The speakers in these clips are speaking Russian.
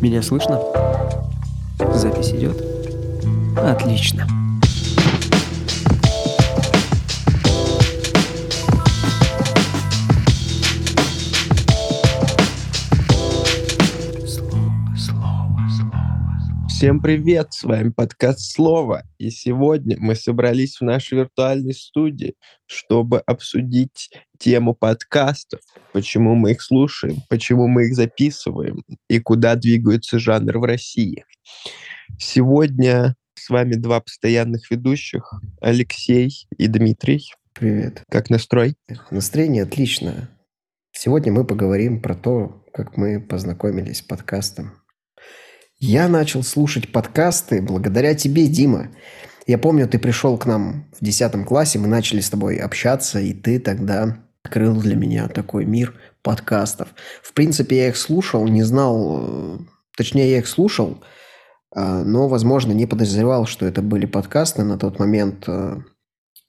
Меня слышно? Запись идет? Отлично. Всем привет! С вами подкаст «Слово». И сегодня мы собрались в нашей виртуальной студии, чтобы обсудить тему подкастов, почему мы их слушаем, почему мы их записываем и куда двигается жанр в России. Сегодня с вами два постоянных ведущих, Алексей и Дмитрий. Привет. Как настрой? Настроение отличное. Сегодня мы поговорим про то, как мы познакомились с подкастом. Я начал слушать подкасты благодаря тебе, Дима. Я помню, ты пришел к нам в 10 классе, мы начали с тобой общаться, и ты тогда открыл для меня такой мир подкастов. В принципе, я их слушал, не знал, э, точнее, я их слушал, э, но, возможно, не подозревал, что это были подкасты. На тот момент э,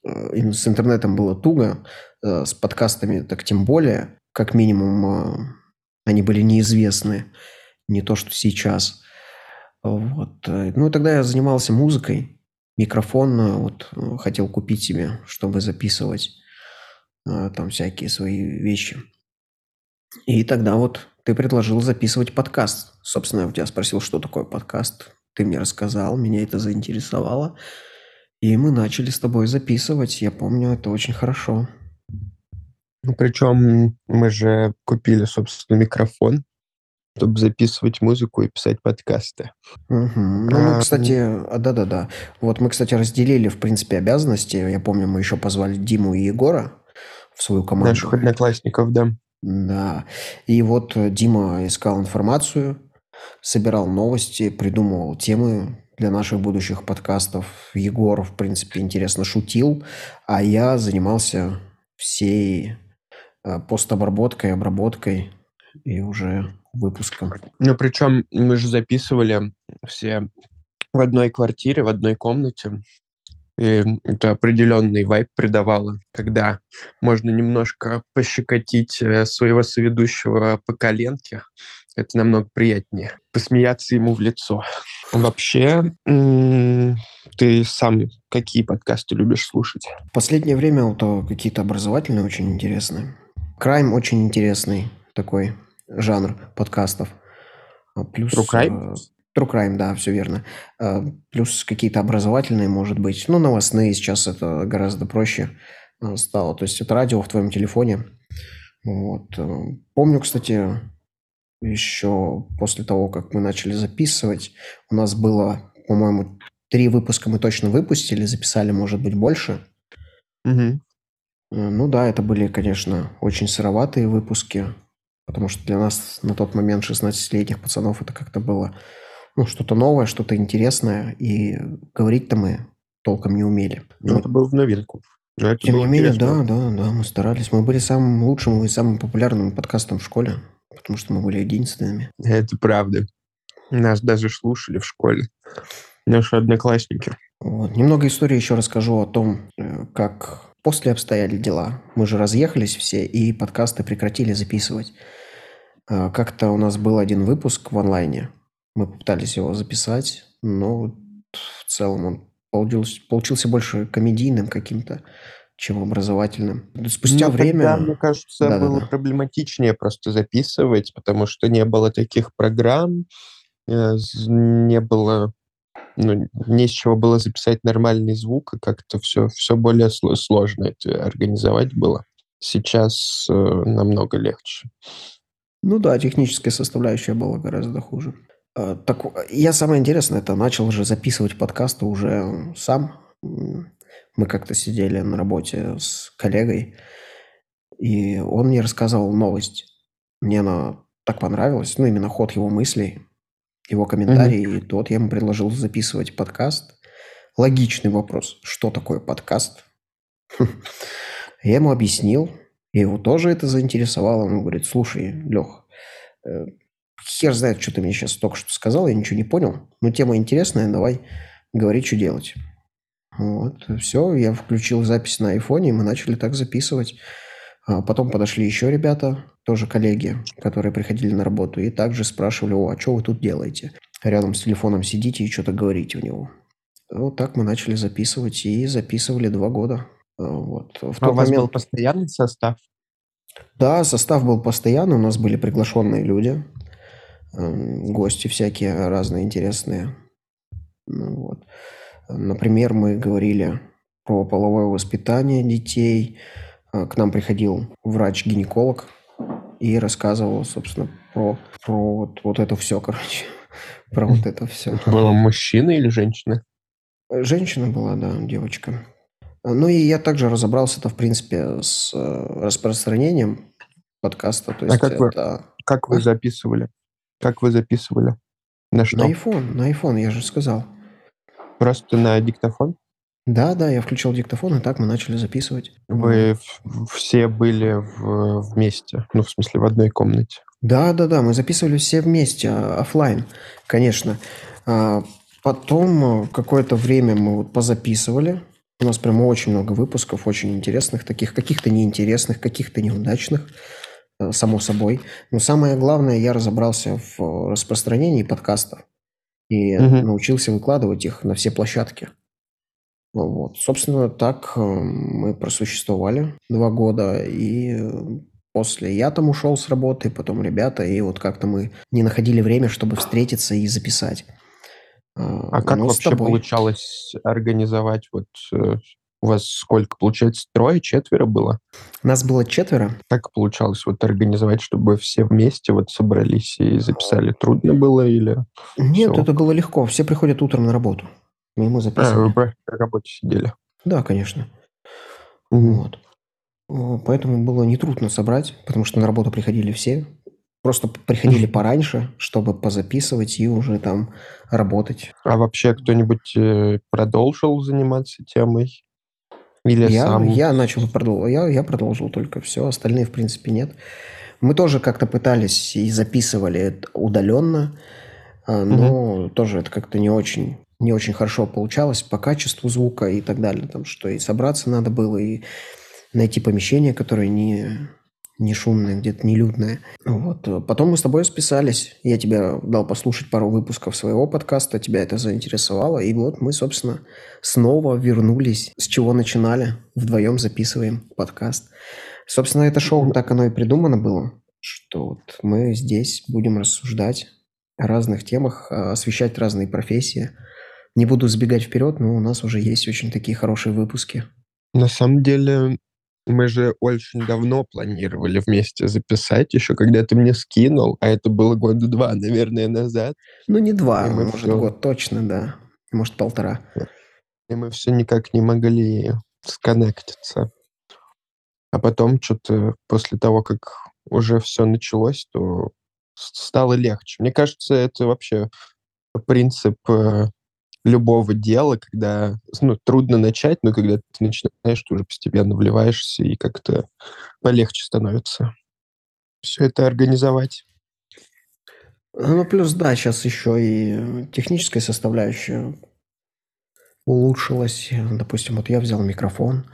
с интернетом было туго, с подкастами так тем более, как минимум, они были неизвестны, не то, что сейчас – вот. Э, ну, тогда я занимался музыкой. Микрофон э, вот э, хотел купить себе, чтобы записывать там всякие свои вещи. И тогда вот ты предложил записывать подкаст. Собственно, я у тебя спросил, что такое подкаст. Ты мне рассказал, меня это заинтересовало. И мы начали с тобой записывать. Я помню, это очень хорошо. Ну, причем мы же купили, собственно, микрофон чтобы записывать музыку и писать подкасты. Угу. Ну, мы, а, кстати, а, да-да-да. Вот мы, кстати, разделили, в принципе, обязанности. Я помню, мы еще позвали Диму и Егора в свою команду. Наших одноклассников, да. Да. И вот Дима искал информацию, собирал новости, придумывал темы для наших будущих подкастов. Егор, в принципе, интересно шутил, а я занимался всей э, постобработкой, обработкой и уже выпуском. Ну, причем мы же записывали все в одной квартире, в одной комнате. И это определенный вайп придавало, когда можно немножко пощекотить э, своего соведущего по коленке. Это намного приятнее. Посмеяться ему в лицо. Вообще, ты сам какие подкасты любишь слушать? В последнее время вот э, какие-то образовательные очень интересные. Крайм очень интересный такой жанр подкастов. А плюс... True Crime? Э, True Crime, да, все верно. Э, плюс какие-то образовательные, может быть. Ну, новостные сейчас это гораздо проще э, стало. То есть это радио в твоем телефоне. Вот. Помню, кстати, еще после того, как мы начали записывать, у нас было, по-моему, три выпуска мы точно выпустили, записали, может быть, больше. Угу. Ну да, это были, конечно, очень сыроватые выпуски. Потому что для нас на тот момент 16-летних пацанов это как-то было ну, что-то новое, что-то интересное. И говорить-то мы толком не умели. Ну, это было в новинку. Но это Тем не менее, да, да, да, мы старались. Мы были самым лучшим и самым популярным подкастом в школе, потому что мы были единственными. Это правда. Нас даже слушали в школе. Наши одноклассники. Вот. Немного истории еще расскажу о том, э, как после обстояли дела. Мы же разъехались все, и подкасты прекратили записывать. А, как-то у нас был один выпуск в онлайне. Мы попытались его записать, но в целом он получился, получился больше комедийным каким-то, чем образовательным. Спустя ну, время... Тогда, мне кажется, да, было да, да. проблематичнее просто записывать, потому что не было таких программ, э, не было ну, не с чего было записать нормальный звук, и как-то все, все более сложно это организовать было. Сейчас э, намного легче. Ну да, техническая составляющая была гораздо хуже. А, так, я самое интересное, это начал же записывать подкасты уже сам. Мы как-то сидели на работе с коллегой, и он мне рассказывал новость. Мне она так понравилась, ну, именно ход его мыслей его комментарий, mm-hmm. и тот я ему предложил записывать подкаст. Логичный вопрос, что такое подкаст? Я ему объяснил, и его тоже это заинтересовало. Он говорит, слушай, Лех, э, хер знает, что ты мне сейчас только что сказал, я ничего не понял, но тема интересная, давай говори, что делать. Вот, все, я включил запись на айфоне, и мы начали так записывать. А потом подошли еще ребята, тоже коллеги, которые приходили на работу, и также спрашивали, о, а что вы тут делаете? Рядом с телефоном сидите и что-то говорите в него. Вот так мы начали записывать, и записывали два года. А, вот. В а у вас момент... был постоянный состав? Да, состав был постоянный, у нас были приглашенные люди, эм, гости всякие разные интересные. Ну, вот. Например, мы говорили про половое воспитание детей. А, к нам приходил врач-гинеколог и рассказывал, собственно, про, про вот, вот это все, короче. Про вот это все. Была мужчина или женщина? Женщина была, да, девочка. Ну и я также разобрался-то, в принципе, с э, распространением подкаста. То а есть а как, это... вы, как вы записывали? Как вы записывали? На что? На iPhone, на iPhone, я же сказал. Просто на диктофон? Да, да, я включил диктофон, и так мы начали записывать. Вы все были в, вместе, ну, в смысле, в одной комнате? Да, да, да, мы записывали все вместе, а, офлайн, конечно. А потом какое-то время мы вот позаписывали. У нас прямо очень много выпусков, очень интересных, таких каких-то неинтересных, каких-то неудачных, э, само собой. Но самое главное, я разобрался в распространении подкастов и угу. научился выкладывать их на все площадки. Вот. Собственно, так э, мы просуществовали два года, и э, после я там ушел с работы, потом ребята, и вот как-то мы не находили время, чтобы встретиться и записать. А, а как вообще получалось организовать вот э, у вас сколько, получается, трое, четверо было? Нас было четверо. Как получалось вот организовать, чтобы все вместе вот собрались и записали? Трудно было или... Нет, все? это было легко. Все приходят утром на работу. Мы ему записывали. А, вы на работе сидели? Да, конечно. Вот. Поэтому было нетрудно собрать, потому что на работу приходили все. Просто приходили пораньше, чтобы позаписывать и уже там работать. А вообще кто-нибудь э, продолжил заниматься темой? Или я, сам? Я начал я, я продолжил только все, остальные в принципе нет. Мы тоже как-то пытались и записывали удаленно, а, но угу. тоже это как-то не очень не очень хорошо получалось по качеству звука и так далее. Там, что и собраться надо было, и найти помещение, которое не, не шумное, где-то не людное. Вот. Потом мы с тобой списались. Я тебе дал послушать пару выпусков своего подкаста, тебя это заинтересовало. И вот мы, собственно, снова вернулись, с чего начинали. Вдвоем записываем подкаст. Собственно, это шоу так оно и придумано было, что вот мы здесь будем рассуждать о разных темах, освещать разные профессии – не буду сбегать вперед, но у нас уже есть очень такие хорошие выпуски. На самом деле, мы же очень давно планировали вместе записать, еще когда ты мне скинул, а это было года два, наверное, назад. Ну, не два, может, все... год точно, да. Может, полтора. И мы все никак не могли сконнектиться. А потом что-то после того, как уже все началось, то стало легче. Мне кажется, это вообще принцип э, любого дела, когда ну, трудно начать, но когда ты начинаешь, ты уже постепенно вливаешься и как-то полегче становится все это организовать. Ну, плюс, да, сейчас еще и техническая составляющая улучшилась. Допустим, вот я взял микрофон,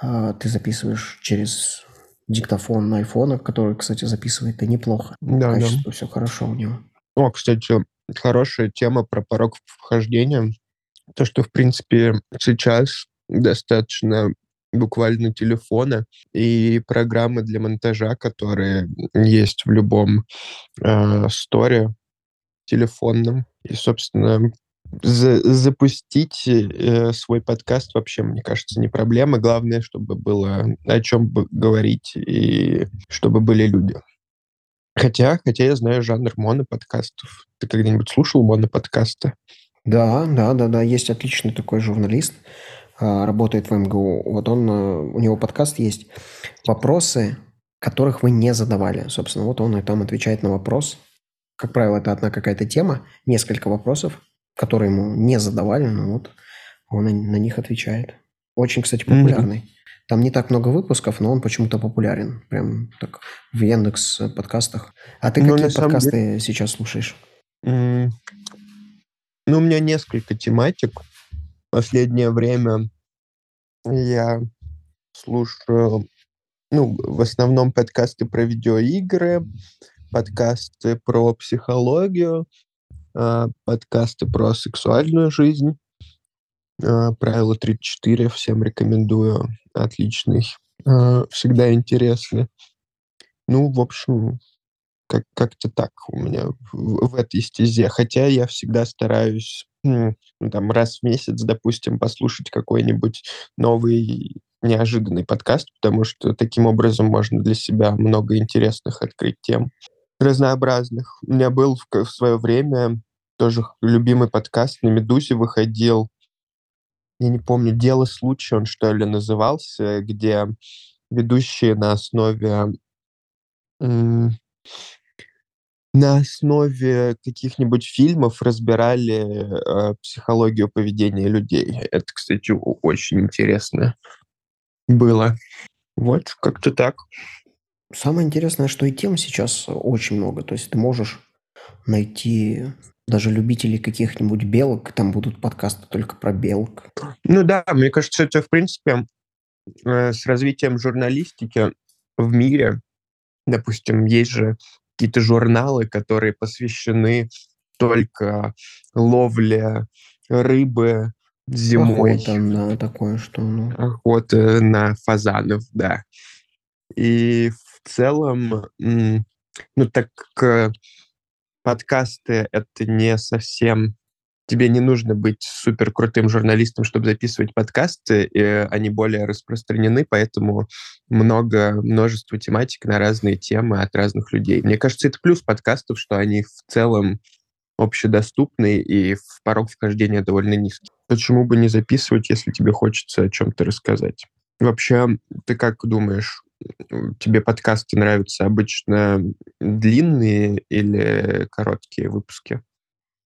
а ты записываешь через диктофон на айфона, который, кстати, записывает и неплохо. Да, Качество да. все хорошо у него. О, кстати, хорошая тема про порог вхождения. То, что, в принципе, сейчас достаточно буквально телефона и программы для монтажа, которые есть в любом э, сторе телефонном. И, собственно, за запустить э, свой подкаст вообще, мне кажется, не проблема. Главное, чтобы было о чем говорить и чтобы были люди. Хотя, хотя я знаю жанр моноподкастов. Ты когда-нибудь слушал моноподкасты? Да, да, да, да. Есть отличный такой журналист, а, работает в МГУ. Вот он, а, у него подкаст есть «Вопросы, которых вы не задавали». Собственно, вот он и там отвечает на вопрос. Как правило, это одна какая-то тема, несколько вопросов, которые ему не задавали, но вот он на них отвечает. Очень, кстати, популярный. Mm-hmm. Там не так много выпусков, но он почему-то популярен. Прям так в Яндекс подкастах. А ты ну, какие подкасты деле... сейчас слушаешь? Mm. Ну, у меня несколько тематик. Последнее время я слушаю ну, в основном подкасты про видеоигры, подкасты про психологию, а, подкасты про сексуальную жизнь. А, правило 34 всем рекомендую. Отличный. А, всегда интересный. Ну, в общем, как- как-то так у меня в, в этой стезе. Хотя я всегда стараюсь ну, там раз в месяц, допустим, послушать какой-нибудь новый неожиданный подкаст, потому что таким образом можно для себя много интересных открыть тем разнообразных. У меня был в, в свое время тоже любимый подкаст на «Медузе» выходил. Я не помню, «Дело случая» он, что ли, назывался, где ведущие на основе на основе каких-нибудь фильмов разбирали э, психологию поведения людей. Это, кстати, очень интересно было. Вот, как-то так. Самое интересное, что и тем сейчас очень много. То есть ты можешь найти даже любителей каких-нибудь белок, там будут подкасты только про белок. Ну да, мне кажется, это, в принципе, э, с развитием журналистики в мире, допустим, есть же какие-то журналы, которые посвящены только ловле рыбы зимой. Охота, да, такое что. Ну. Охота на фазанов, да. И в целом, ну так как подкасты — это не совсем тебе не нужно быть супер крутым журналистом, чтобы записывать подкасты, и они более распространены, поэтому много, множество тематик на разные темы от разных людей. Мне кажется, это плюс подкастов, что они в целом общедоступны и порог вхождения довольно низкий. Почему бы не записывать, если тебе хочется о чем-то рассказать? Вообще, ты как думаешь, тебе подкасты нравятся обычно длинные или короткие выпуски?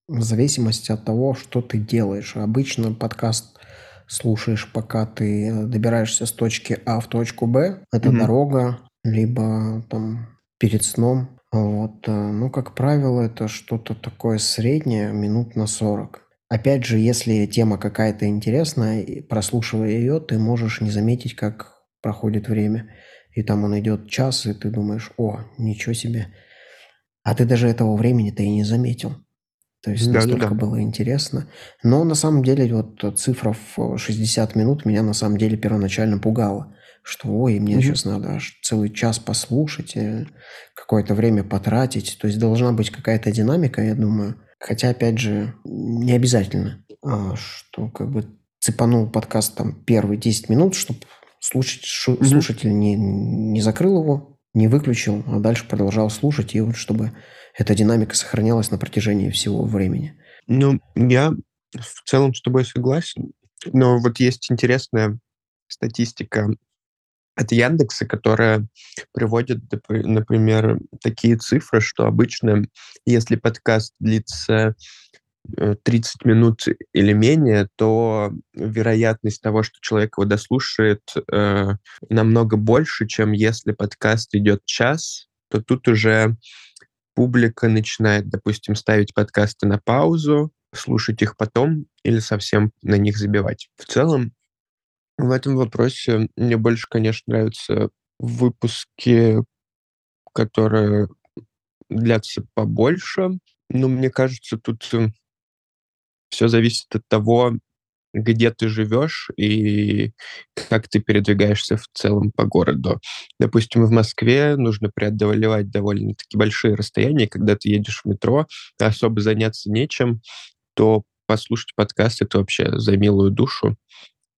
В зависимости от того, что ты делаешь. Обычно подкаст слушаешь, пока ты добираешься с точки А в точку Б. Это mm-hmm. дорога, либо там перед сном. Вот. Э, ну, как правило, это что-то такое среднее, минут на 40. Опять же, если тема какая-то интересная, прослушивая ее, ты можешь не заметить, как проходит время. И там он идет час, и ты думаешь, о, ничего себе. А ты даже этого времени-то и не заметил. То есть да, настолько да, было интересно. Но на самом деле вот цифра в 60 минут меня на самом деле первоначально пугала. Что, ой, мне угу. сейчас надо аж целый час послушать, э, какое-то время потратить. То есть должна быть какая-то динамика, я думаю. Хотя, опять же, не обязательно, а, что как бы цепанул подкаст там первые 10 минут, чтобы слушать, шу, угу. слушатель не, не закрыл его, не выключил, а дальше продолжал слушать, и вот чтобы эта динамика сохранялась на протяжении всего времени. Ну, я в целом с тобой согласен. Но вот есть интересная статистика от Яндекса, которая приводит, например, такие цифры, что обычно, если подкаст длится 30 э, минут или менее, то вероятность того, что человек его дослушает, э, намного больше, чем если подкаст идет час, то тут уже публика начинает, допустим, ставить подкасты на паузу, слушать их потом или совсем на них забивать. В целом, в этом вопросе мне больше, конечно, нравятся выпуски, которые длятся побольше. Но мне кажется, тут э, все зависит от того, где ты живешь и как ты передвигаешься в целом по городу. Допустим, в Москве нужно преодолевать довольно-таки большие расстояния, когда ты едешь в метро, особо заняться нечем, то послушать подкаст — это вообще за милую душу.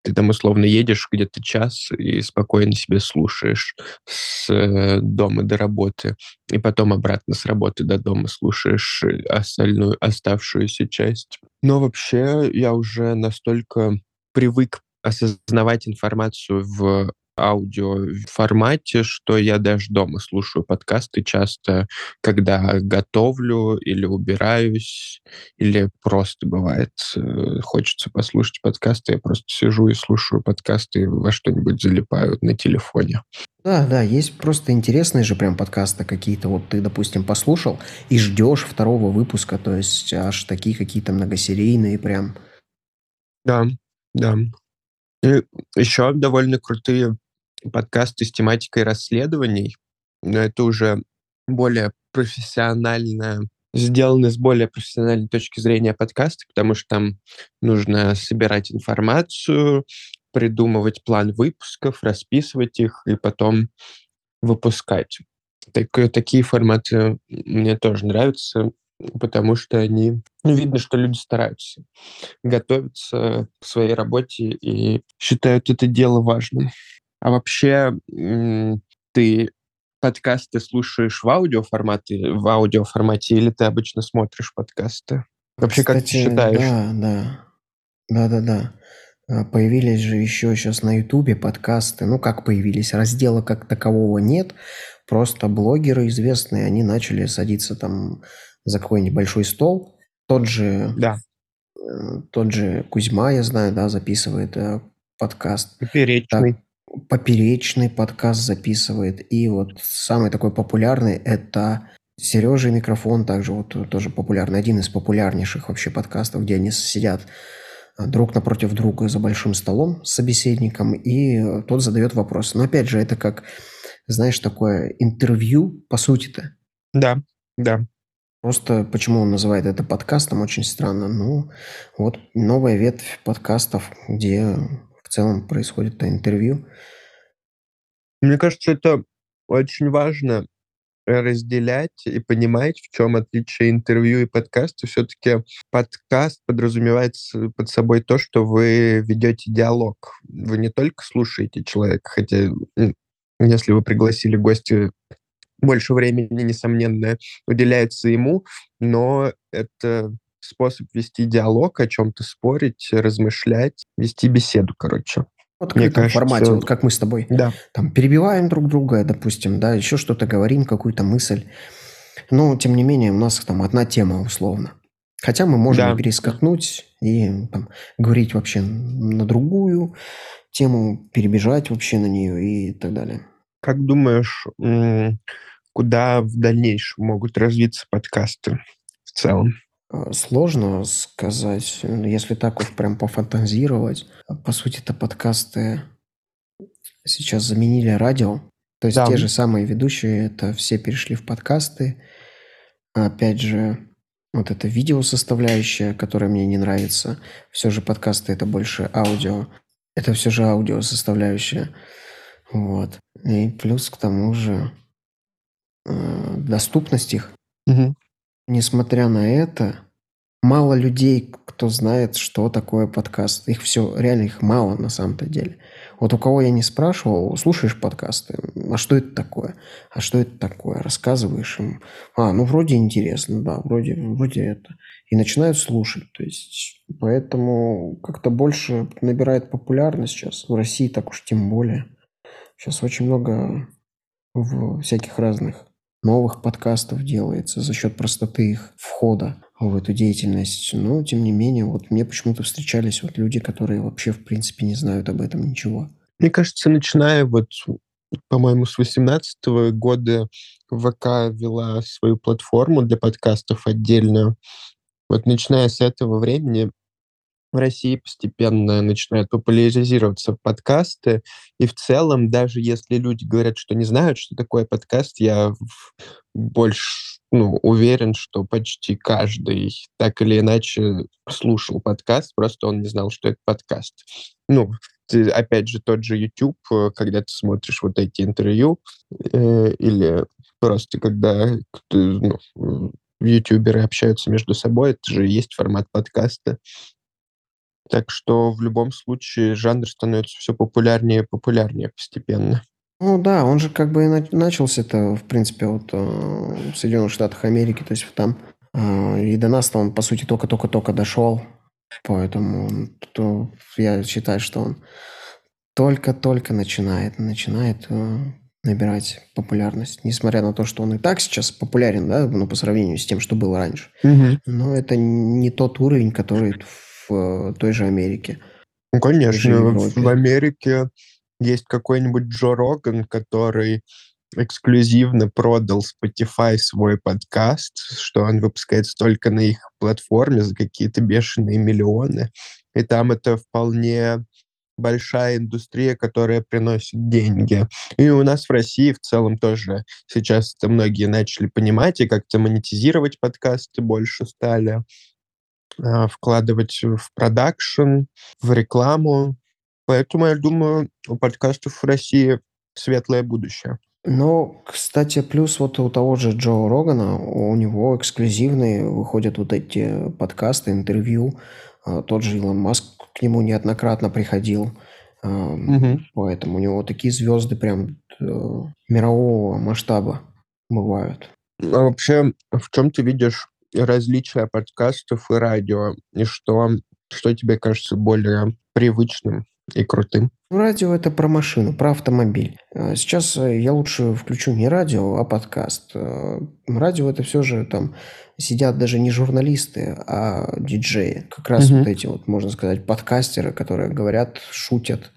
Ты там условно едешь где-то час и спокойно себе слушаешь с э, дома до работы, и потом обратно с работы до дома слушаешь э, остальную оставшуюся часть. Но вообще я уже настолько привык осознавать информацию в аудио формате, что я даже дома слушаю подкасты часто, когда готовлю или убираюсь, или просто бывает э, хочется послушать подкасты, я просто сижу и слушаю подкасты во что-нибудь залипаю на телефоне. Да, да, есть просто интересные же прям подкасты какие-то. Вот ты, допустим, послушал и ждешь второго выпуска, то есть аж такие какие-то многосерийные прям. Да, да. И еще довольно крутые подкасты с тематикой расследований, но это уже более профессионально сделаны с более профессиональной точки зрения подкаста, потому что там нужно собирать информацию, придумывать план выпусков, расписывать их и потом выпускать. Так, такие форматы мне тоже нравятся, потому что они... Ну, видно, что люди стараются, готовятся к своей работе и считают это дело важным. А вообще ты подкасты слушаешь в аудиоформате, в аудиоформате или ты обычно смотришь подкасты? Вообще, Кстати, как ты считаешь? Да, да. Да-да-да. А, появились же еще сейчас на Ютубе подкасты. Ну, как появились? Раздела как такового нет. Просто блогеры известные, они начали садиться там за какой-нибудь большой стол. Тот же, Да, э, тот же Кузьма, я знаю, да, записывает э, подкаст. Так, поперечный. Подкаст записывает. И вот самый такой популярный – это Сережа микрофон, также вот тоже популярный. Один из популярнейших вообще подкастов, где они сидят э, друг напротив друга за большим столом с собеседником, и э, тот задает вопрос. Но опять же, это как, знаешь, такое интервью, по сути-то. Да, да. Просто почему он называет это подкастом, очень странно. Ну, вот новая ветвь подкастов, где целом происходит это интервью. Мне кажется, это очень важно разделять и понимать, в чем отличие интервью и подкаста. Все-таки подкаст подразумевает под собой то, что вы ведете диалог. Вы не только слушаете человека, хотя если вы пригласили гостя, больше времени, несомненно, уделяется ему, но это способ вести диалог, о чем-то спорить, размышлять, вести беседу, короче. Вот в Мне открытом формате, кажется, вот как мы с тобой да. там перебиваем друг друга, допустим, да, еще что-то говорим, какую-то мысль. Но, тем не менее, у нас там одна тема условно. Хотя мы можем Да. перескакнуть и там, говорить вообще на другую тему, перебежать вообще на нее и так далее. Как думаешь, куда в дальнейшем могут развиться подкасты в целом? Э, Сложно сказать, э, если так вот прям пофантазировать. По сути, это подкасты сейчас заменили радио. То есть Да. те же самые ведущие, это все перешли в подкасты. Опять же, вот эта видеосоставляющая, которая мне не нравится. Все же подкасты это больше аудио. Это все же аудио составляющая. Вот. И плюс к тому же э, доступность их. Мгм. Несмотря на это, мало людей, кто знает, что такое подкаст. Их все, реально их мало на самом-то деле. Вот у кого я не спрашивал, слушаешь подкасты, а что это такое? А что это такое? Рассказываешь им. А, ну вроде интересно, да, вроде, вроде это. И начинают слушать. То есть, поэтому как-то больше набирает популярность сейчас. В России так уж тем более. Сейчас очень много в всяких разных новых подкастов делается за счет простоты их входа в эту деятельность. Но, тем не менее, вот мне почему-то встречались вот люди, которые вообще, в принципе, не знают об этом ничего. Мне кажется, начиная вот, по-моему, с 18 года ВК вела свою платформу для подкастов отдельную. Вот начиная с этого времени в России постепенно начинают популяризироваться подкасты. И в целом, даже если люди говорят, что не знают, что такое подкаст, я больше ну, уверен, что почти каждый так или иначе слушал подкаст, просто он не знал, что это подкаст. Ну, ты, опять же, тот же YouTube, э, когда ты смотришь вот эти интервью, э, или просто когда ты, ну, ютуберы общаются между собой, это же есть формат подкаста. Так что в любом случае жанр становится все популярнее и популярнее постепенно. Ну да, он же как бы и на- начался-то, в принципе, вот э, в Соединенных Штатах Америки, то есть там э, и до нас-то он, по сути, только-только-только дошел. Поэтому то я считаю, что он только-только начинает, начинает э, набирать популярность. Несмотря на то, что он и так сейчас популярен, да, ну, по сравнению с тем, что было раньше. Но это не тот уровень, который в той же Америке. Ну, конечно, в в Америке есть какой-нибудь Джо Роган, который эксклюзивно продал Spotify свой подкаст, что он выпускается только на их платформе за какие-то бешеные миллионы. И там это вполне большая индустрия, которая приносит деньги. И у нас в России в целом тоже сейчас это многие начали понимать и как-то монетизировать подкасты больше стали, а, вкладывать в продакшн, в рекламу. Поэтому я думаю, у подкастов в России светлое будущее. Но, кстати, плюс вот у того же Джо Рогана, у него эксклюзивные выходят вот эти подкасты, интервью. А, тот же Илон Маск к нему неоднократно приходил. Мгм. Поэтому у него такие звезды прям э, мирового масштаба бывают. А вообще, в чем ты видишь различия подкастов и радио? И что, что тебе кажется более привычным и крутым? Радио это про машину, про автомобиль. А Сейчас э, я лучше включу не радио, а подкаст. Э, Радио это все же там сидят даже не журналисты, а диджеи. Как раз Мгм. вот эти вот, можно сказать, подкастеры, которые говорят, шутят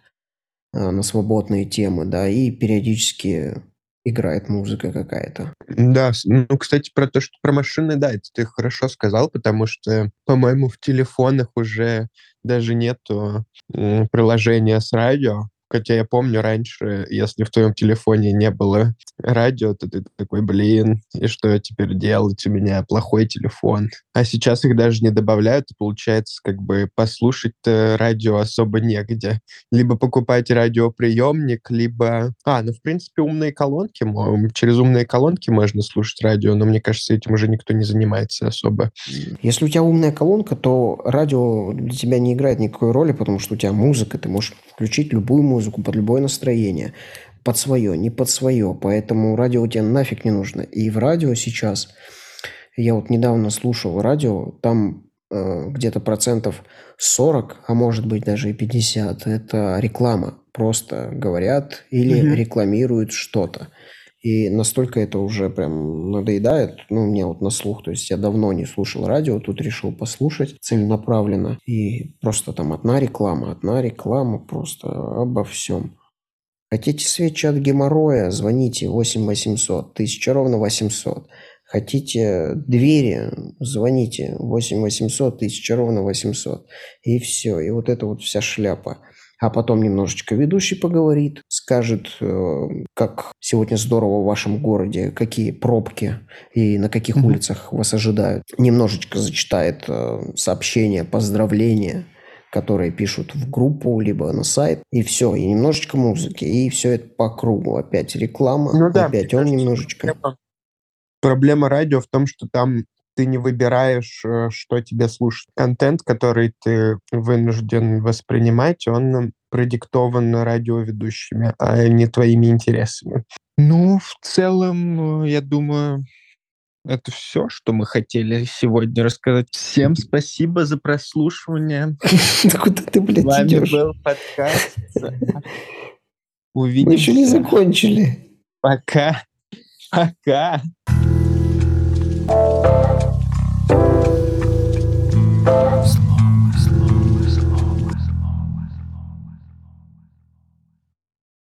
э, на свободные темы, да, и периодически играет музыка какая-то. Да, ну, кстати, про то, что про машины, да, это ты хорошо сказал, потому что, по-моему, в телефонах уже даже нету м, приложения с радио. Хотя я помню раньше, если в твоем телефоне не было радио, то ты такой, блин, и что теперь делать? У меня плохой телефон. А сейчас их даже не добавляют, получается, как бы послушать-то радио особо негде. Либо покупать радиоприемник, либо... А, ну, в принципе, умные колонки. Через умные колонки можно слушать радио, но мне кажется, этим уже никто не занимается особо. Если у тебя умная колонка, то радио для тебя не играет никакой роли, потому что у тебя музыка, ты можешь включить любую музыку под любое настроение, под свое, не под свое, поэтому радио тебе нафиг не нужно. И в радио сейчас, я вот недавно слушал радио, там э, где-то процентов 40, а может быть даже и 50, это реклама. Просто говорят или Мгм. рекламируют что-то. И настолько это уже прям надоедает, ну, мне вот на слух, то есть я давно не слушал радио, тут решил послушать целенаправленно, и просто там одна реклама, одна реклама просто обо всем. Хотите свечи от геморроя, звоните 8 800, 1000 ровно 800. Хотите двери, звоните 8 800, 1000 ровно 800. И все, и вот это вот вся шляпа. А потом немножечко ведущий поговорит, скажет, э, как сегодня здорово в вашем городе, какие пробки и на каких улицах вас ожидают. Немножечко зачитает э, сообщения, поздравления, которые пишут в группу, либо на сайт, и все, и немножечко музыки, и все это по кругу. Опять реклама, Ну да, опять он кажется, немножечко. Проблема- Проблема радио в том, что там ты не выбираешь, э, что тебе слушать. Контент, который ты вынужден воспринимать, он продиктован радиоведущими, а не твоими интересами. Ну, в целом, э, я думаю, это все, что мы хотели сегодня рассказать. Всем спасибо за прослушивание. Да Куда ты, С блядь, вами идешь? был подкаст. Мы еще не Увидимся. закончили. Пока. Пока.